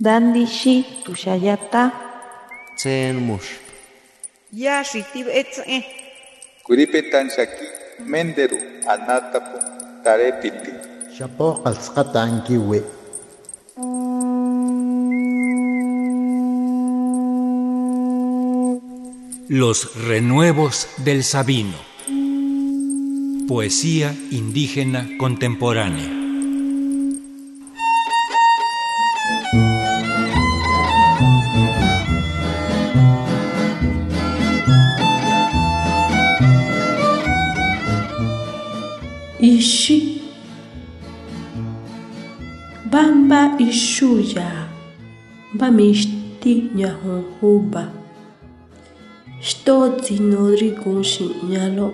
Dandishi tushayata. Tsen mush. Ya shitib etze. Kuripetan shaki menderu anatapu tarepiti. Shapo ankiwi. Los renuevos del Sabino. Poesía indígena contemporánea. Ishi. Bamba ishuya Bamishti nyahunhuba Stotzi nodri kunshi nyalo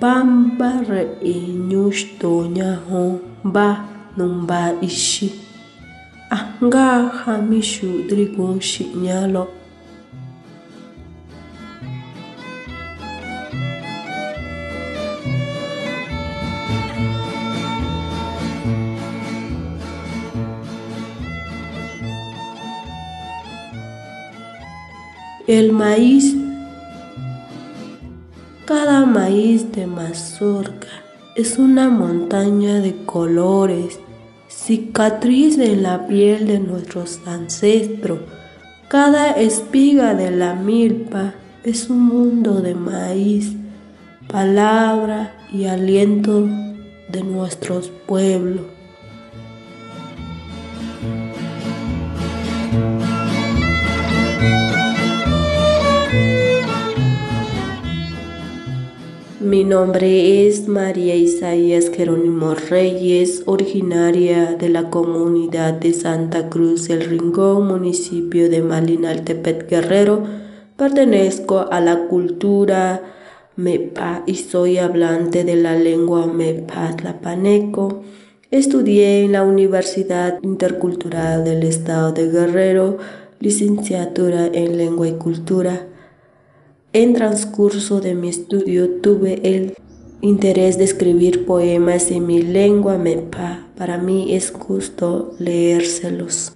Bamba re inyushto nyahun ba numba ishi. Anga hamishu drigunshi nyalo El maíz, cada maíz de mazorca es una montaña de colores, cicatriz en la piel de nuestros ancestros. Cada espiga de la milpa es un mundo de maíz, palabra y aliento de nuestros pueblos. Nombre es María Isaías Jerónimo Reyes, originaria de la comunidad de Santa Cruz del Rincón, municipio de Malinaltepet Guerrero. Pertenezco a la cultura Mepa y soy hablante de la lengua Mepa Tlapaneco. Estudié en la Universidad Intercultural del Estado de Guerrero, licenciatura en Lengua y Cultura. En transcurso de mi estudio tuve el interés de escribir poemas en mi lengua mepa. Para mí es justo leérselos.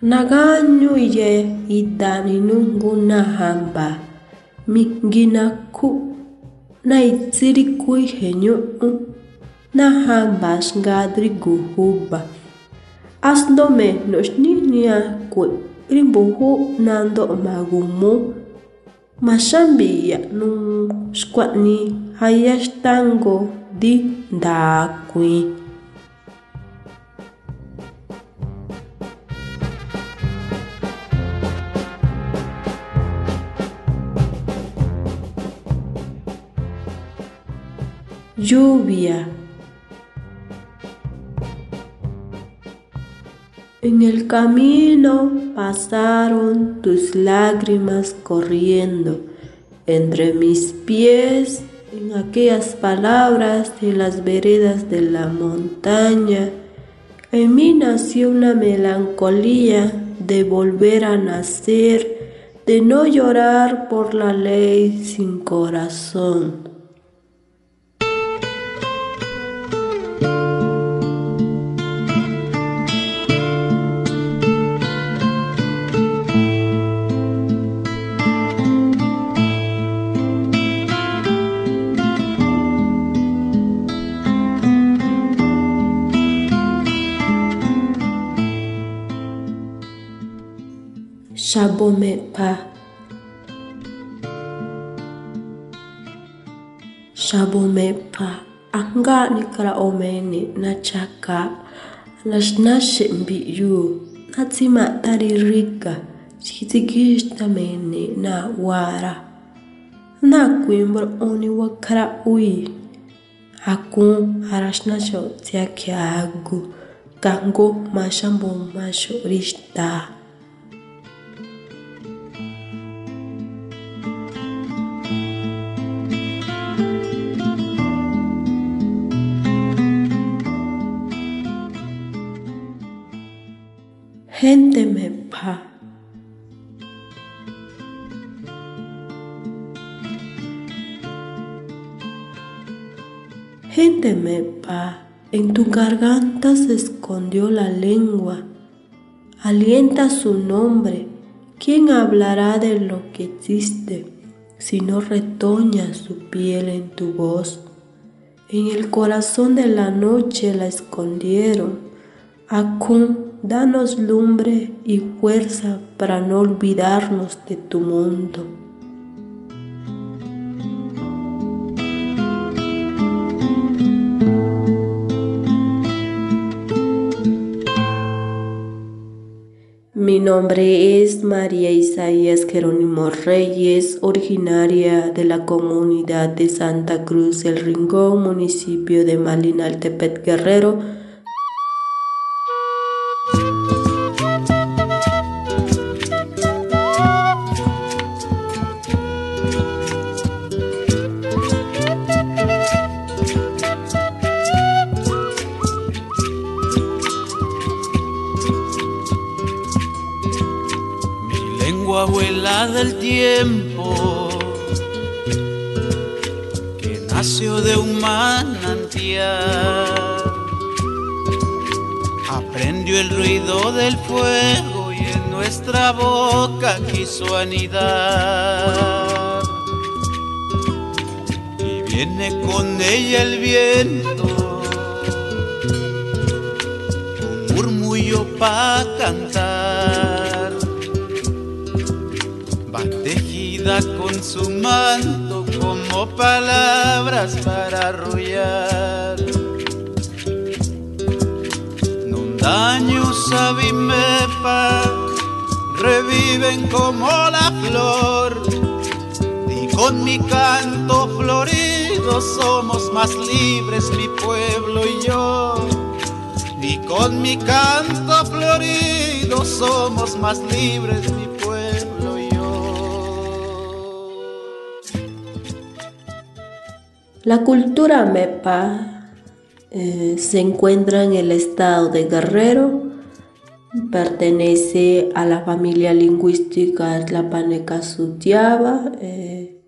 나가뉴이에 이다리는구나 한바 민기나쿠 나이tsilikui heño'õ mm. nahámbásngadriguhúva asndome nochníniakue rimbohó nando'magumó maxámbiya num xkuaní hayashtango di ndaakui lluvia. En el camino pasaron tus lágrimas corriendo entre mis pies en aquellas palabras de las veredas de la montaña. En mí nació una melancolía de volver a nacer, de no llorar por la ley sin corazón. j'abomais sabo j'abomais pas angga nikala omene nachaka nashnashe mbiyu na taririka chikitsigishitamene na wara. Nakwimbura oni wakara ui. Hakun harashnasho aku, kango mashambo masho rishtaa gente me pa. Gente en tu garganta se escondió la lengua. Alienta su nombre. ¿Quién hablará de lo que existe si no retoña su piel en tu voz? En el corazón de la noche la escondieron. Acún danos lumbre y fuerza para no olvidarnos de tu mundo. Mi nombre es María Isaías Jerónimo Reyes, originaria de la comunidad de Santa Cruz del Rincón, municipio de Malinaltepet Guerrero, abuela del tiempo que nació de un manantial. Aprendió el ruido del fuego y en nuestra boca quiso anidar. Y viene con ella el viento, un murmullo pa' cantar su manto como palabras para arrullar. Non daño sabimepa reviven como la flor y con mi canto florido somos más libres mi pueblo y yo. Y con mi canto florido somos más libres mi La cultura mepa eh, se encuentra en el estado de Guerrero, pertenece a la familia lingüística Tlapaneca Sutiaba. Eh,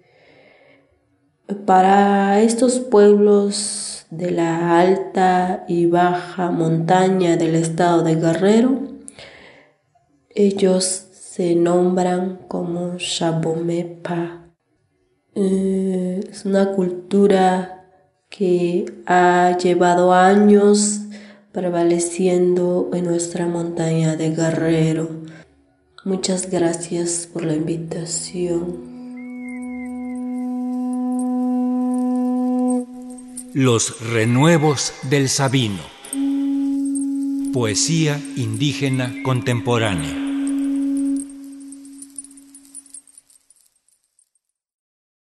para estos pueblos de la alta y baja montaña del estado de Guerrero, ellos se nombran como Shabomepa. Eh, es una cultura que ha llevado años prevaleciendo en nuestra montaña de Guerrero. Muchas gracias por la invitación. Los renuevos del Sabino. Poesía indígena contemporánea.